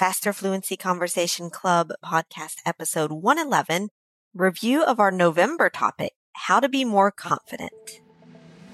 Faster Fluency Conversation Club podcast episode 111, review of our November topic, how to be more confident.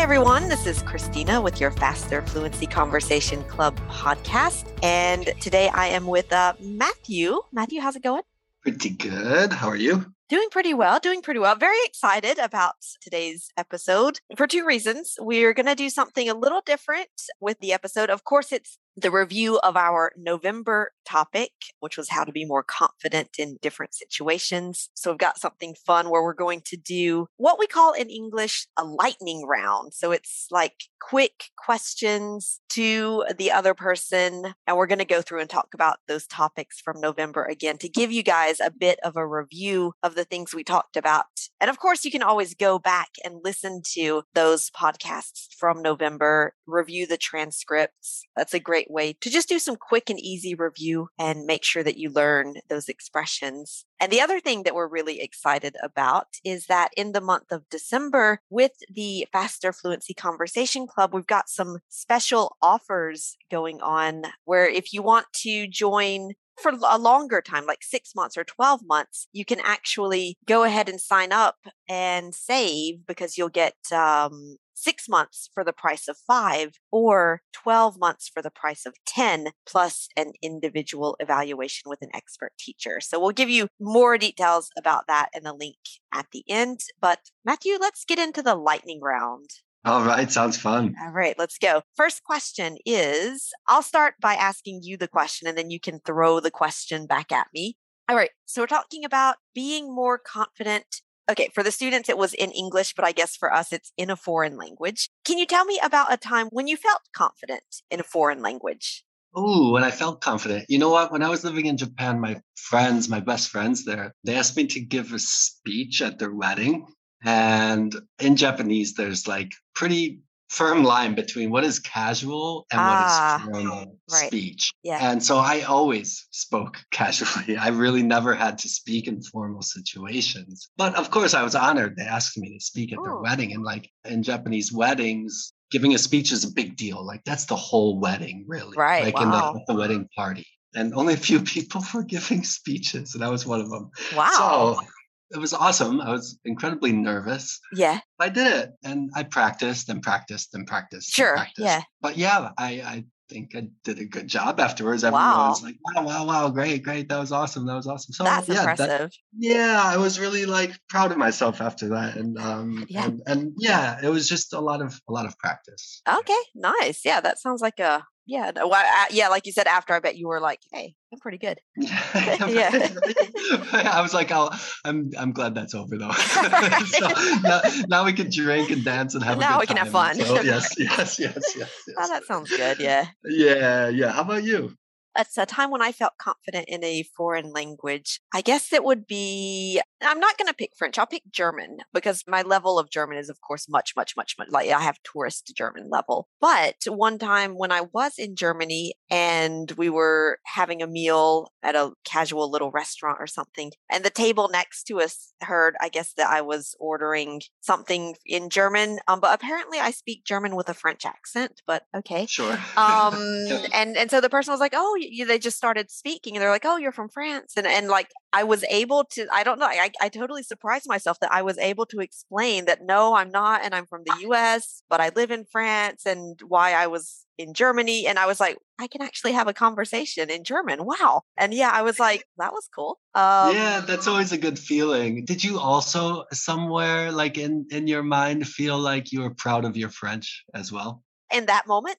Hi, everyone. This is Christina with your Faster Fluency Conversation Club podcast. And today I am with uh, Matthew. Matthew, how's it going? Pretty good. How are you? Doing pretty well, doing pretty well. Very excited about today's episode for two reasons. We're going to do something a little different with the episode. Of course, it's the review of our November topic, which was how to be more confident in different situations. So we've got something fun where we're going to do what we call in English a lightning round. So it's like quick questions to the other person. And we're going to go through and talk about those topics from November again to give you guys a bit of a review of the things we talked about. And of course, you can always go back and listen to those podcasts from November, review the transcripts. That's a great way to just do some quick and easy review and make sure that you learn those expressions. And the other thing that we're really excited about is that in the month of December, with the Faster Fluency Conversation Club, we've got some special offers going on where if you want to join for a longer time, like six months or 12 months, you can actually go ahead and sign up and save because you'll get um, six months for the price of five or 12 months for the price of 10 plus an individual evaluation with an expert teacher. So we'll give you more details about that in the link at the end. But Matthew, let's get into the lightning round. All right, sounds fun. All right, let's go. First question is I'll start by asking you the question and then you can throw the question back at me. All right, so we're talking about being more confident okay, for the students, it was in English, but I guess for us, it's in a foreign language. Can you tell me about a time when you felt confident in a foreign language? Oh, when I felt confident. You know what? When I was living in Japan, my friends, my best friends there, they asked me to give a speech at their wedding. And in Japanese, there's like pretty firm line between what is casual and ah, what is formal right. speech. Yeah. And so I always spoke casually. I really never had to speak in formal situations. But of course, I was honored. They asked me to speak at Ooh. their wedding. And like in Japanese weddings, giving a speech is a big deal. Like that's the whole wedding, really. Right. Like wow. in the, the wedding party. And only a few people were giving speeches, and I was one of them. Wow. So it was awesome. I was incredibly nervous. Yeah. I did it and I practiced and practiced and practiced. Sure. And practiced. Yeah. But yeah, I, I think I did a good job afterwards. Everyone wow. was like, wow, wow, wow, great, great. That was awesome. That was awesome. So That's yeah, impressive. That, yeah, I was really like proud of myself after that. And um yeah. And, and yeah, it was just a lot of a lot of practice. Okay, nice. Yeah, that sounds like a yeah, no, I, yeah, like you said after, I bet you were like, "Hey, I'm pretty good." yeah, I was like, "Oh, I'm I'm glad that's over though." so now, now, we can drink and dance and have. Now we can time. have fun. So, yes, yes, yes, yes, yes. Oh, that sounds good. Yeah. Yeah, yeah. How about you? It's a time when I felt confident in a foreign language. I guess it would be, I'm not going to pick French. I'll pick German because my level of German is, of course, much, much, much, much like I have tourist German level. But one time when I was in Germany and we were having a meal at a casual little restaurant or something, and the table next to us heard, I guess, that I was ordering something in German. Um, but apparently I speak German with a French accent, but okay. Sure. um, and, and so the person was like, oh, you, they just started speaking and they're like, oh, you're from France. And, and like, I was able to, I don't know, I, I totally surprised myself that I was able to explain that no, I'm not, and I'm from the US, but I live in France, and why I was in Germany. And I was like, I can actually have a conversation in German. Wow. And yeah, I was like, that was cool. Um, yeah, that's always a good feeling. Did you also somewhere like in, in your mind feel like you were proud of your French as well? In that moment?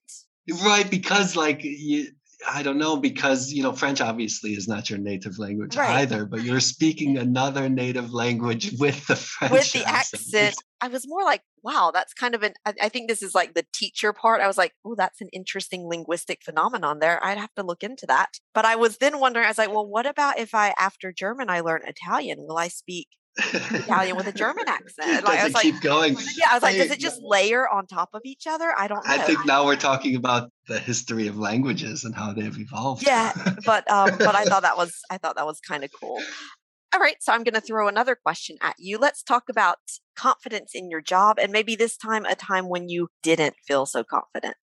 Right, because like you, I don't know because you know French obviously is not your native language right. either, but you're speaking another native language with the French with the accent. accent. I was more like, wow, that's kind of an. I, I think this is like the teacher part. I was like, oh, that's an interesting linguistic phenomenon there. I'd have to look into that. But I was then wondering, I was like, well, what about if I after German I learn Italian? Will I speak Italian with a German accent. Like, I was like, keep going. Yeah, I was like, does it just layer on top of each other? I don't know. I think now we're talking about the history of languages and how they've evolved. Yeah, but um, but I thought that was I thought that was kind of cool. All right, so I'm going to throw another question at you. Let's talk about confidence in your job and maybe this time a time when you didn't feel so confident.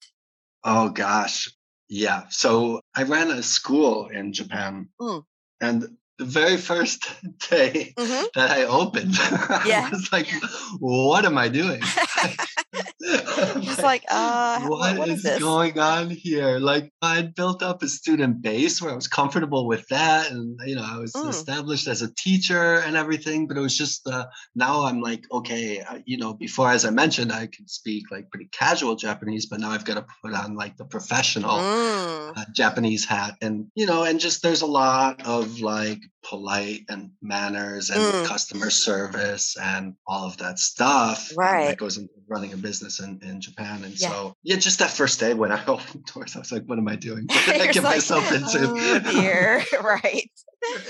Oh gosh. Yeah. So I ran a school in Japan. Mm. And the very first day mm-hmm. that I opened, yeah. I was like, what am I doing? Just like, uh, what, what is, is going on here? Like, I'd built up a student base where I was comfortable with that. And, you know, I was mm. established as a teacher and everything. But it was just uh, now I'm like, okay, uh, you know, before, as I mentioned, I could speak like pretty casual Japanese, but now I've got to put on like the professional mm. uh, Japanese hat. And, you know, and just there's a lot of like, polite and manners and mm. customer service and all of that stuff right. that goes into running a business in, in Japan. And yeah. so, yeah, just that first day when I opened doors, I was like, what am I doing? What did I get like, myself into? Oh, dear. right.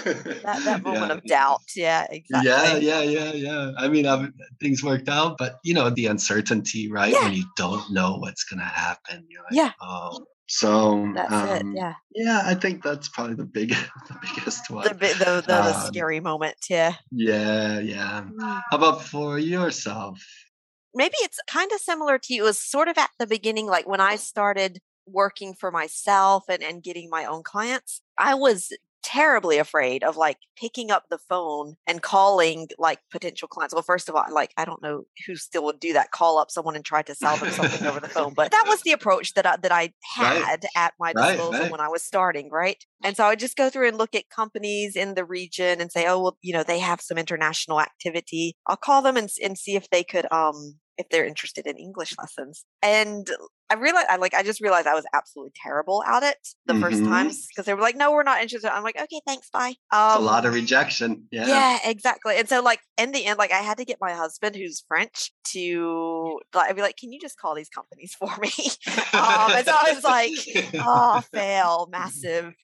that, that moment yeah. of doubt. Yeah, exactly. Yeah, yeah, yeah, yeah. I mean, I've, things worked out, but you know, the uncertainty, right? Yeah. When you don't know what's going to happen, you're like, yeah. oh, so that's um, it. Yeah. Yeah, I think that's probably the big, the biggest one. The the, the, um, the scary moment. Yeah. Yeah, yeah. Mm. How about for yourself? Maybe it's kind of similar to you. It was sort of at the beginning, like when I started working for myself and, and getting my own clients, I was terribly afraid of like picking up the phone and calling like potential clients. Well, first of all, like I don't know who still would do that, call up someone and try to sell them something over the phone. But that was the approach that I, that I had right. at my disposal right, right. when I was starting, right? And so I would just go through and look at companies in the region and say, oh, well, you know, they have some international activity. I'll call them and, and see if they could um if they're interested in English lessons. And I realized, I like, I just realized I was absolutely terrible at it the mm-hmm. first times because they were like, "No, we're not interested." I'm like, "Okay, thanks, bye." Um, a lot of rejection. Yeah. Yeah, exactly. And so, like, in the end, like, I had to get my husband, who's French, to like, I'd be like, "Can you just call these companies for me?" um, and so I was like, "Oh, fail, massive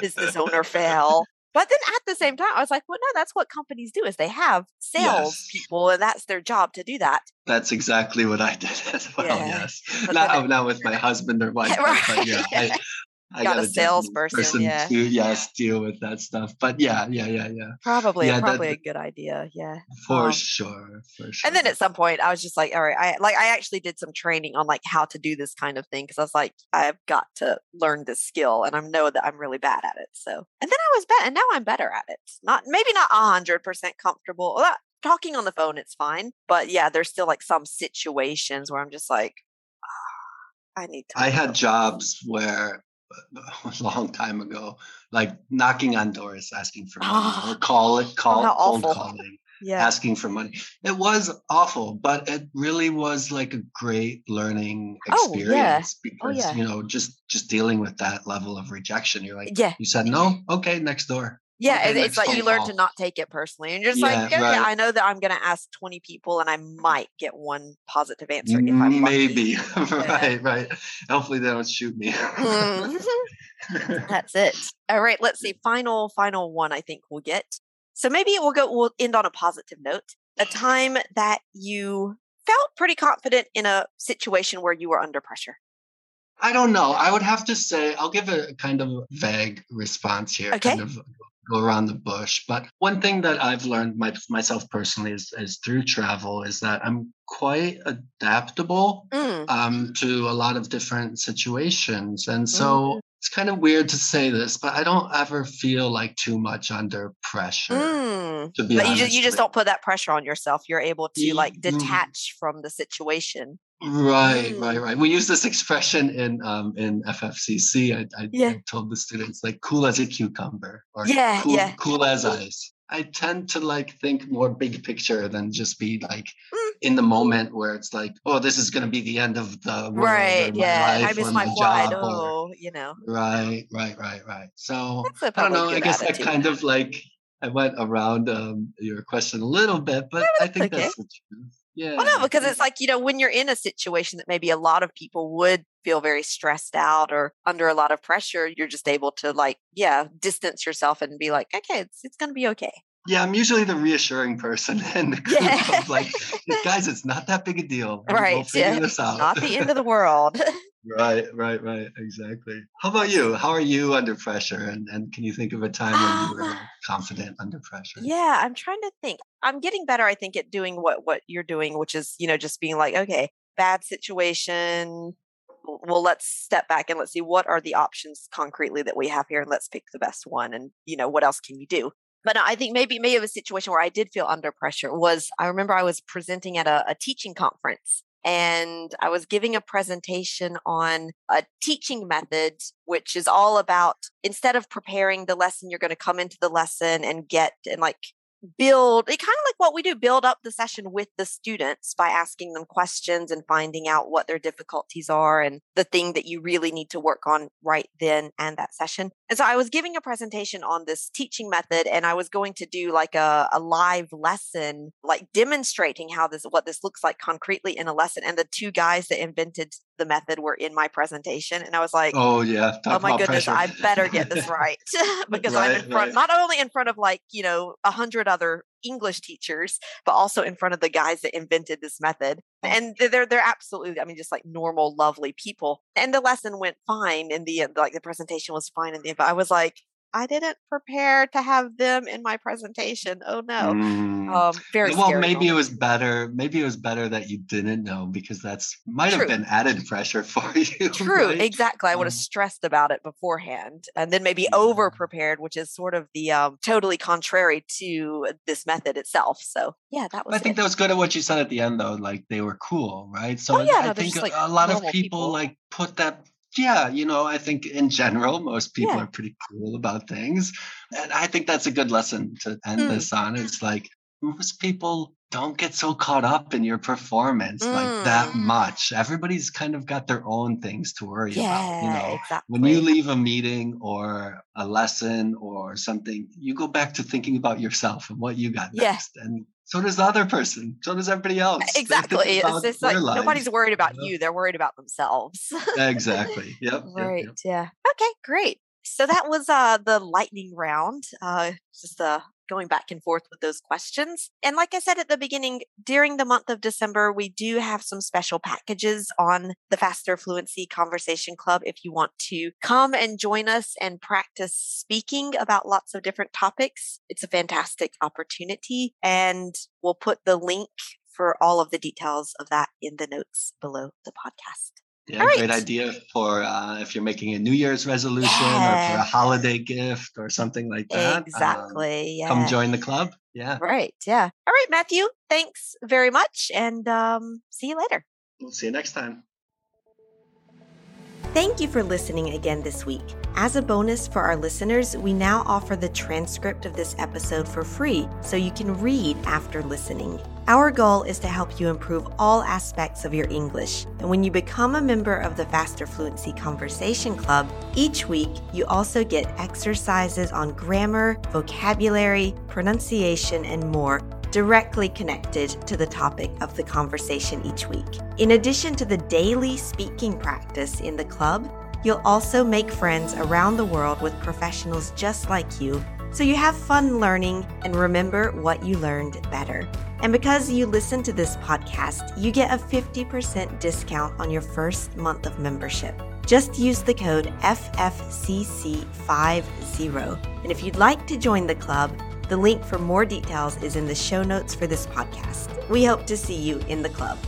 business owner fail." But then at the same time, I was like, well, no, that's what companies do is they have sales yes. people and that's their job to do that. That's exactly what I did as well. Yeah. Yes. Not, not with my husband or wife, right. but yeah, I, I got, got a salesperson yeah. to yes deal with that stuff. But yeah, yeah, yeah, yeah. Probably, yeah, probably that, a good idea. Yeah, for um, sure, for sure. And then at some point, I was just like, all right, I like I actually did some training on like how to do this kind of thing because I was like, I've got to learn this skill, and I know that I'm really bad at it. So, and then I was bad, and now I'm better at it. Not maybe not a hundred percent comfortable. Well, talking on the phone, it's fine, but yeah, there's still like some situations where I'm just like. Oh, I need to. I had jobs where a long time ago, like knocking on doors asking for money oh, or ah. call it oh, call oh, cold calling. Yeah. asking for money. It was awful, but it really was like a great learning oh, experience oh, yeah. because oh, yeah. you know just just dealing with that level of rejection. You're like, yeah, you said no, okay, next door. Yeah, okay, it's like you learn to not take it personally, and you're just yeah, like, right. I know that I'm going to ask 20 people, and I might get one positive answer if I'm maybe right, right. Hopefully, they don't shoot me. mm-hmm. That's it. All right, let's see. Final, final one. I think we'll get. So maybe we'll go. We'll end on a positive note. A time that you felt pretty confident in a situation where you were under pressure. I don't know. I would have to say I'll give a kind of vague response here. Okay. Kind of go around the bush. But one thing that I've learned my, myself personally is, is through travel is that I'm quite adaptable mm. um, to a lot of different situations. And so mm it's kind of weird to say this, but I don't ever feel like too much under pressure. Mm. To be But you honest, just you just don't put that pressure on yourself. You're able to like mm. detach from the situation. Right, right, Mm. right. We use this expression in um in FFCC. I, I, Yeah. I told the students like cool as a cucumber or Yeah, cool, yeah. cool as ice. I tend to like think more big picture than just be like. In the moment where it's like, oh, this is gonna be the end of the world Right. Yeah. I miss my job Oh, you know. right, right, right, right. So I don't know. I guess I kind of like I went around um, your question a little bit, but I think okay. that's the truth. Yeah. Well, no, because it's like, you know, when you're in a situation that maybe a lot of people would feel very stressed out or under a lot of pressure, you're just able to like, yeah, distance yourself and be like, okay, it's it's gonna be okay. Yeah, I'm usually the reassuring person in the group Yeah. of like, guys, it's not that big a deal. We'll Right. figure Yeah. this out. Not the end of the world. right, right, right. Exactly. How about you? How are you under pressure? And and can you think of a time when you were Ah. confident under pressure? Yeah, I'm trying to think. I'm getting better, I think, at doing what what you're doing, which is, you know, just being like, okay, bad situation. Well, let's step back and let's see what are the options concretely that we have here, and let's pick the best one. And you know, what else can we do? But I think maybe maybe a situation where I did feel under pressure was I remember I was presenting at a, a teaching conference and I was giving a presentation on a teaching method, which is all about instead of preparing the lesson, you're going to come into the lesson and get and like build it kind of like what we do build up the session with the students by asking them questions and finding out what their difficulties are and the thing that you really need to work on right then and that session and so i was giving a presentation on this teaching method and i was going to do like a, a live lesson like demonstrating how this what this looks like concretely in a lesson and the two guys that invented the method were in my presentation and i was like Oh yeah. oh my goodness, pressure. I better get this right because I'm in front, right. not only in front of like, you know, a hundred other English teachers, but also in front of the guys that invented this method. Oh. And they're- they're, absolutely, I mean, just like normal, lovely people. And the lesson went fine in the end, like the presentation was fine in the end, but I was like, I didn't prepare to have them in my presentation. Oh no. Mm. Um, very well, maybe it was better. Maybe it was better that you didn't know because that's might True. have been added pressure for you. True, right? exactly. I would have Um, stressed about it beforehand and then maybe Yeah. over prepared, which is sort of the um, totally contrary to this method itself. So, yeah, that was I think it. that was good at what you said at the end, though. Like they were cool, right? So Oh, yeah, I no, they're think just, like, a lot of people, people. like put that. Yeah, you know, I think in general, most people Yeah. are pretty cool about things, and I think that's a good lesson to end Mm. this on. It's like most people don't get so caught up in your performance like that Mm. much. Everybody's kind of got their own things to worry about. You Yeah, know, exactly. when you leave a meeting or a lesson or something, you go back to thinking about yourself and what you got Yeah. next. And so does the other person. So does everybody else. Exactly. It's just like nobody's worried about Yeah. you, they're worried about themselves. Exactly. Yep. yep, right. yep. Yeah. Okay, great. So that was uh the lightning round. Uh just uh going back and forth with those questions. And like I said at the beginning, during the month of December, we do have some special packages on the Faster Fluency Conversation Club if you want to come and join us and practice speaking about lots of different topics. It's a fantastic opportunity and we'll put the link for all of the details of that in the notes below the podcast. Yeah, All great right. idea for uh, if you're making a New Year's resolution or for a holiday gift or something like that. um, Exactly. yeah. Come join the club. Yeah. Right. Yeah. All right, Matthew. Thanks very much. And um, see you later. We'll see you next time. Thank you for listening again this week. As a bonus for our listeners, we now offer the transcript of this episode for free so you can read after listening. Our goal is to help you improve all aspects of your English. And when you become a member of the Faster Fluency Conversation Club, each week you also get exercises on grammar, vocabulary, pronunciation, and more directly connected to the topic of the conversation each week. In addition to the daily speaking practice in the club, you'll also make friends around the world with professionals just like you, so you have fun learning and remember what you learned better. And because you listen to this podcast, you get a 50% discount on your first month of membership. Just use the code FFCC50. And if you'd like to join the club, the link for more details is in the show notes for this podcast. We hope to see you in the club.